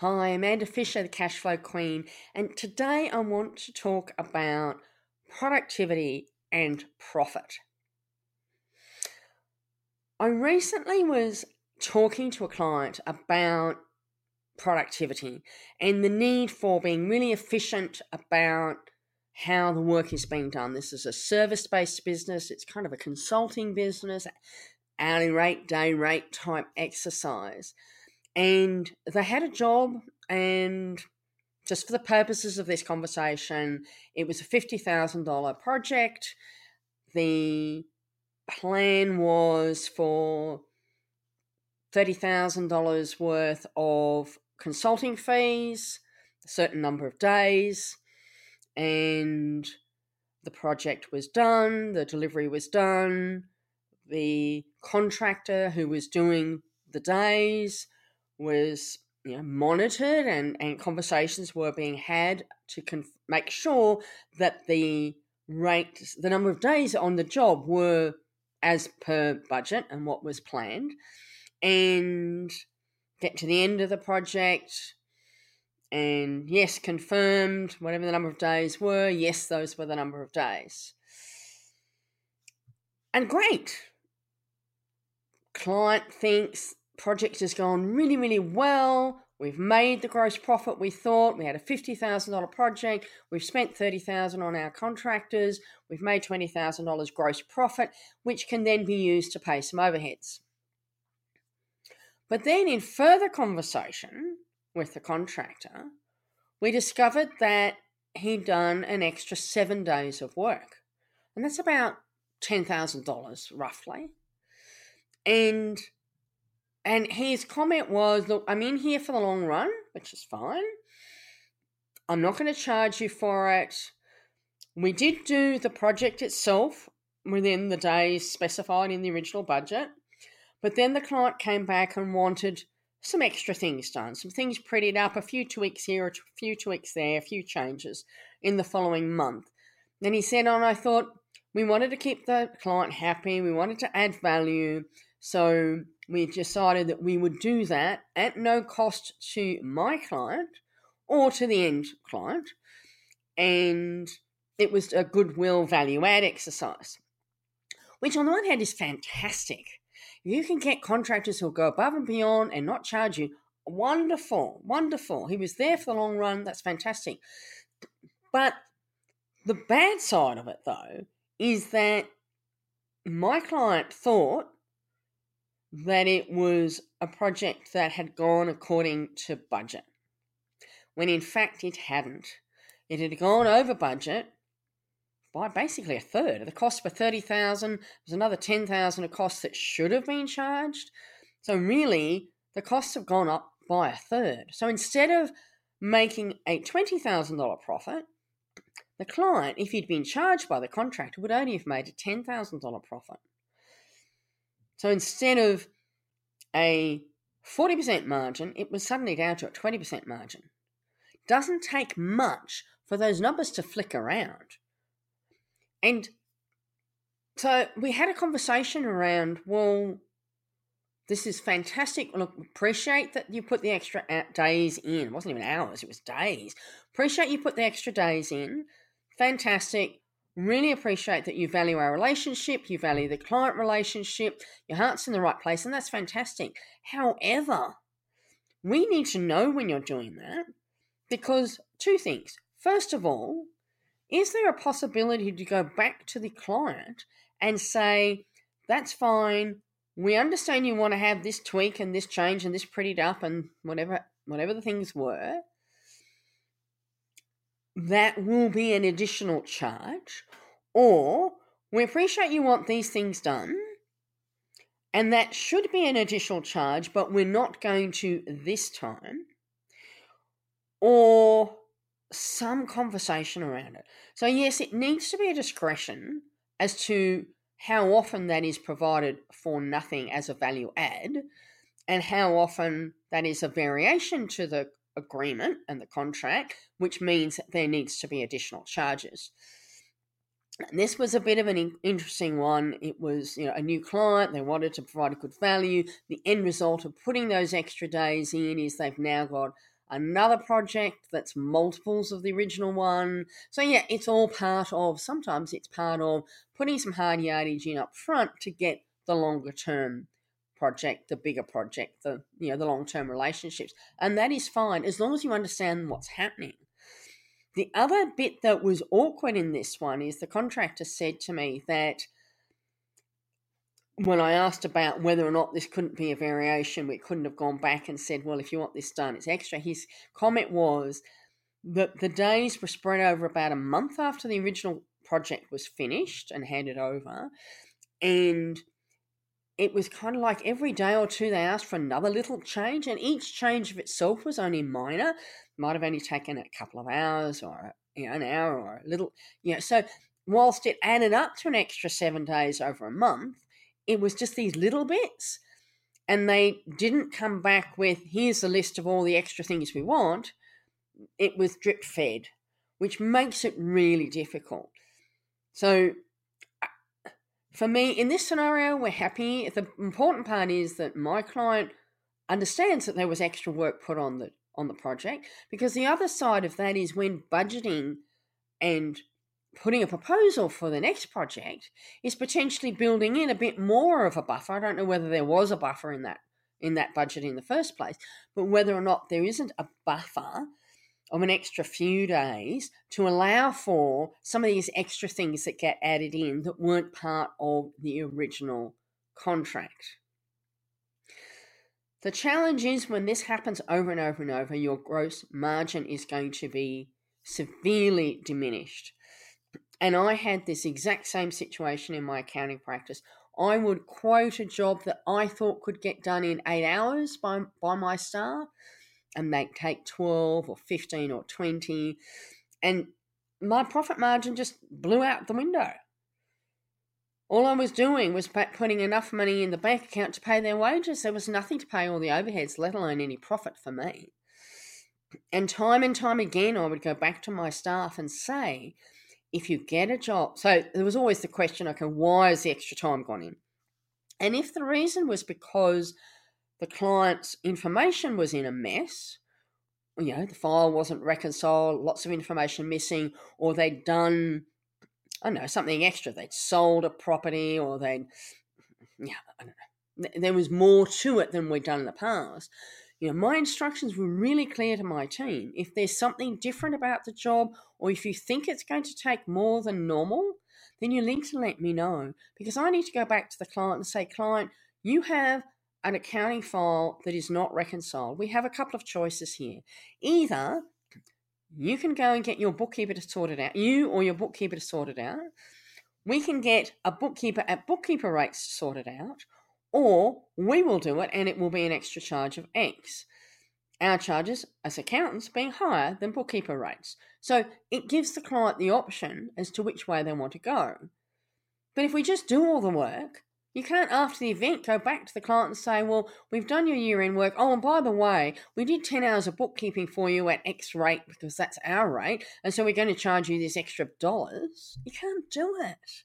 Hi, Amanda Fisher, the Cash Flow Queen, and today I want to talk about productivity and profit. I recently was talking to a client about productivity and the need for being really efficient about how the work is being done. This is a service based business, it's kind of a consulting business, hourly rate, day rate type exercise and they had a job and just for the purposes of this conversation it was a $50000 project. The plan was for $30000 worth of consulting fees a certain number of days and the project was done the delivery was done. The contractor who was doing the days was you know, monitored and, and conversations were being had to conf- make sure that the rate, the number of days on the job were as per budget and what was planned, and get to the end of the project. And yes, confirmed whatever the number of days were. Yes, those were the number of days. And great. Client thinks project has gone really, really well. We've made the gross profit we thought. We had a $50,000 project. We've spent 30,000 on our contractors. We've made $20,000 gross profit, which can then be used to pay some overheads. But then, in further conversation with the contractor, we discovered that he'd done an extra seven days of work. And that's about $10,000 roughly. And and his comment was, Look, I'm in here for the long run, which is fine. I'm not going to charge you for it. We did do the project itself within the days specified in the original budget, but then the client came back and wanted some extra things done, some things prettied up, a few tweaks here, a few tweaks there, a few changes in the following month. Then he said, and I thought we wanted to keep the client happy, we wanted to add value, so we decided that we would do that at no cost to my client or to the end client. And it was a goodwill value add exercise, which on the one hand is fantastic. You can get contractors who'll go above and beyond and not charge you, wonderful, wonderful. He was there for the long run, that's fantastic. But the bad side of it, though, is that my client thought that it was a project that had gone according to budget, when in fact it hadn't. It had gone over budget by basically a third. The cost for thirty thousand was another ten thousand of costs that should have been charged. So really, the costs have gone up by a third. So instead of making a twenty thousand dollar profit, the client, if he'd been charged by the contractor, would only have made a ten thousand dollar profit. So instead of a 40% margin, it was suddenly down to a 20% margin. Doesn't take much for those numbers to flick around. And so we had a conversation around, well, this is fantastic. Look, appreciate that you put the extra days in. It wasn't even hours, it was days. Appreciate you put the extra days in. Fantastic. Really appreciate that you value our relationship, you value the client relationship, your heart's in the right place, and that's fantastic. However, we need to know when you're doing that because two things. First of all, is there a possibility to go back to the client and say, that's fine, we understand you want to have this tweak and this change and this prettied up and whatever whatever the things were that will be an additional charge, or we appreciate you want these things done, And that should be an additional charge, but we're not going to this time. Or some conversation around it. So, yes, it needs to be a discretion as to how often that is provided for nothing as a value add and how often that is a variation to the agreement and the contract, which means that there needs to be additional charges. And this was a bit of an interesting one. It was, you know, a new client. They wanted to provide a good value. The end result of putting those extra days in is they've now got another project that's multiples of the original one. So yeah, it's all part of. Sometimes it's part of putting some hard yardage in up front to get the longer term project, the bigger project, the you know the long term relationships, and that is fine as long as you understand what's happening. The other bit that was awkward in this one is the contractor said to me that when I asked about whether or not this couldn't be a variation, we couldn't have gone back and said, well, if you want this done, it's extra. His comment was that the days were spread over about a month after the original project was finished and handed over. And it was kind of like every day or two they asked for another little change, and each change of itself was only minor might have only taken a couple of hours or you know, an hour or a little, you know. So whilst it added up to an extra seven days over a month, it was just these little bits. And they didn't come back with, here's the list of all the extra things we want. It was drip fed, which makes it really difficult. So for me, in this scenario, we're happy. The important part is that my client understands that there was extra work put on the on the project because the other side of that is when budgeting and putting a proposal for the next project is potentially building in a bit more of a buffer. I don't know whether there was a buffer in that in that budget in the first place, but whether or not there isn't a buffer of an extra few days to allow for some of these extra things that get added in that weren't part of the original contract. The challenge is when this happens over and over and over, your gross margin is going to be severely diminished. And I had this exact same situation in my accounting practice. I would quote a job that I thought could get done in eight hours by, by my staff, and they'd take 12 or 15 or 20. And my profit margin just blew out the window. All I was doing was putting enough money in the bank account to pay their wages. There was nothing to pay all the overheads, let alone any profit for me. And time and time again, I would go back to my staff and say, if you get a job, so there was always the question, okay, why is the extra time gone in? And if the reason was because the client's information was in a mess, you know, the file wasn't reconciled, lots of information missing, or they'd done I don't know, something extra. They'd sold a property or they'd, yeah, I don't know. There was more to it than we'd done in the past. You know, my instructions were really clear to my team. If there's something different about the job or if you think it's going to take more than normal, then you need to let me know because I need to go back to the client and say, client, you have an accounting file that is not reconciled. We have a couple of choices here. Either you can go and get your bookkeeper to sort it out, you or your bookkeeper to sort it out. We can get a bookkeeper at bookkeeper rates to sort it out, or we will do it and it will be an extra charge of X. Our charges as accountants being higher than bookkeeper rates. So it gives the client the option as to which way they want to go. But if we just do all the work, you can't, after the event, go back to the client and say, Well, we've done your year end work. Oh, and by the way, we did 10 hours of bookkeeping for you at X rate because that's our rate. And so we're going to charge you this extra dollars. You can't do it.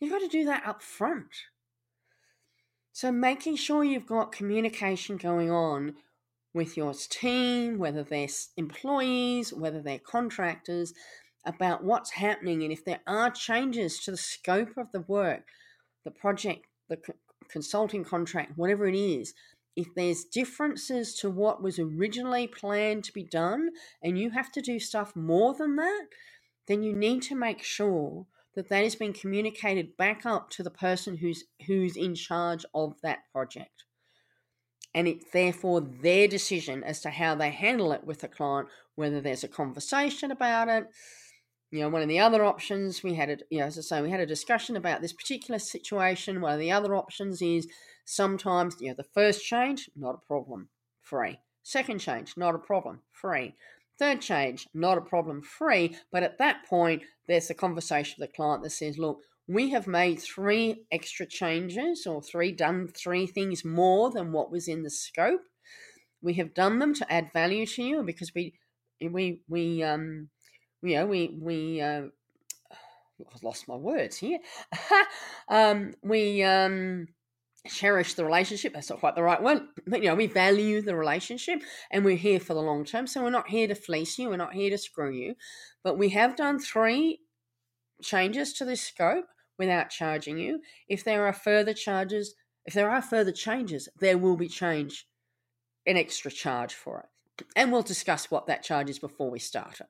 You've got to do that up front. So making sure you've got communication going on with your team, whether they're employees, whether they're contractors, about what's happening and if there are changes to the scope of the work the project, the consulting contract, whatever it is, if there's differences to what was originally planned to be done and you have to do stuff more than that, then you need to make sure that that has been communicated back up to the person who's who's in charge of that project. And it's therefore their decision as to how they handle it with the client, whether there's a conversation about it, you know, one of the other options we had, a, you know, as I say, we had a discussion about this particular situation. One of the other options is Sometimes, you know, the first change, not a problem, free. Second change, not a problem, free. Third change, not a problem, free. But at that point, there's a conversation with the client that says, look, we have made three extra changes or three done three things more than what was in the scope. We have done them to add value to you because we we we um you know we we uh, I've lost my words here. um, we um cherish the relationship. That's not quite the right one. But, you know, we value the relationship and we're here for the long term. So we're not here to fleece you. We're not here to screw you. But we have done three changes to this scope without charging you. If there are further charges, if there are further changes, there will be change, an extra charge for it. And we'll discuss what that charge is before we start it.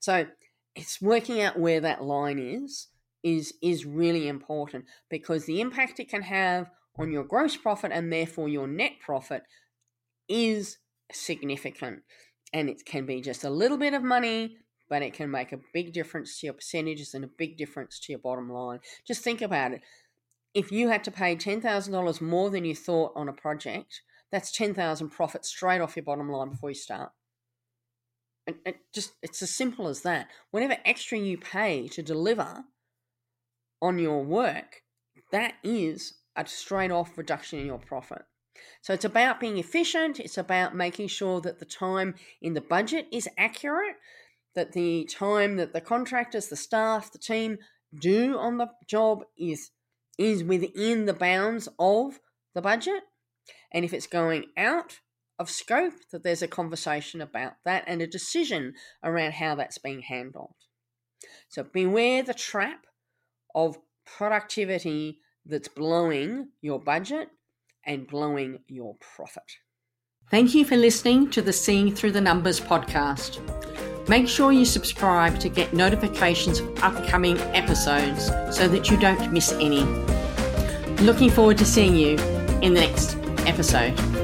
So it's working out where that line is is is really important because the impact it can have on your gross profit and therefore your net profit is significant. And it can be just a little bit of money, but it can make a big difference to your percentages and a big difference to your bottom line. Just think about it. If you had to pay $10,000 more than you thought on a project, that's 10,000 profit straight off your bottom line before you start. It, it just it's as simple as that. Whatever extra you pay to deliver on your work, that is a straight off reduction in your profit. So it's about being efficient, it's about making sure that the time in the budget is accurate, that the time that the contractors, the staff, the team do on the job is is within the bounds of the budget. And if it's going out of scope, that there's a conversation about that and a decision around how that's being handled. So beware the trap of productivity that's blowing your budget and blowing your profit. Thank you for listening to the Seeing Through the Numbers podcast. Make sure you subscribe to get notifications of upcoming episodes so that you don't miss any. Looking forward to seeing you in the next episode.